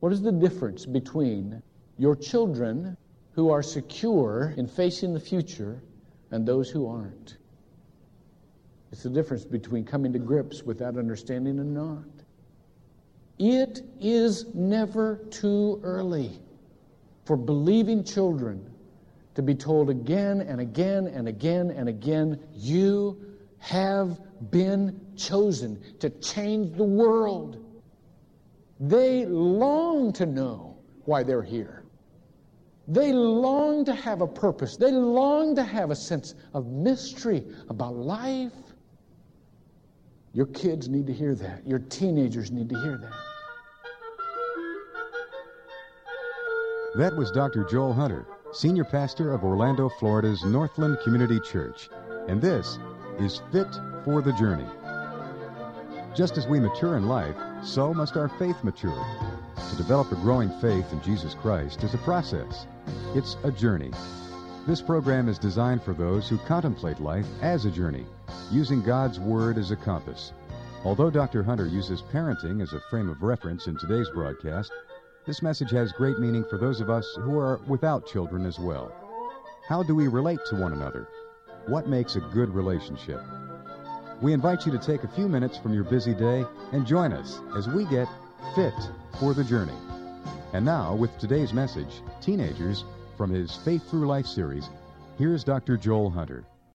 What is the difference between your children who are secure in facing the future and those who aren't? It's the difference between coming to grips with that understanding and not. It is never too early for believing children to be told again and again and again and again, you have been chosen to change the world. They long to know why they're here. They long to have a purpose. They long to have a sense of mystery about life. Your kids need to hear that. Your teenagers need to hear that. That was Dr. Joel Hunter, Senior Pastor of Orlando, Florida's Northland Community Church. And this is Fit for the Journey. Just as we mature in life, so must our faith mature. To develop a growing faith in Jesus Christ is a process. It's a journey. This program is designed for those who contemplate life as a journey, using God's Word as a compass. Although Dr. Hunter uses parenting as a frame of reference in today's broadcast, this message has great meaning for those of us who are without children as well. How do we relate to one another? What makes a good relationship? We invite you to take a few minutes from your busy day and join us as we get fit for the journey. And now, with today's message, Teenagers, from his Faith Through Life series, here's Dr. Joel Hunter.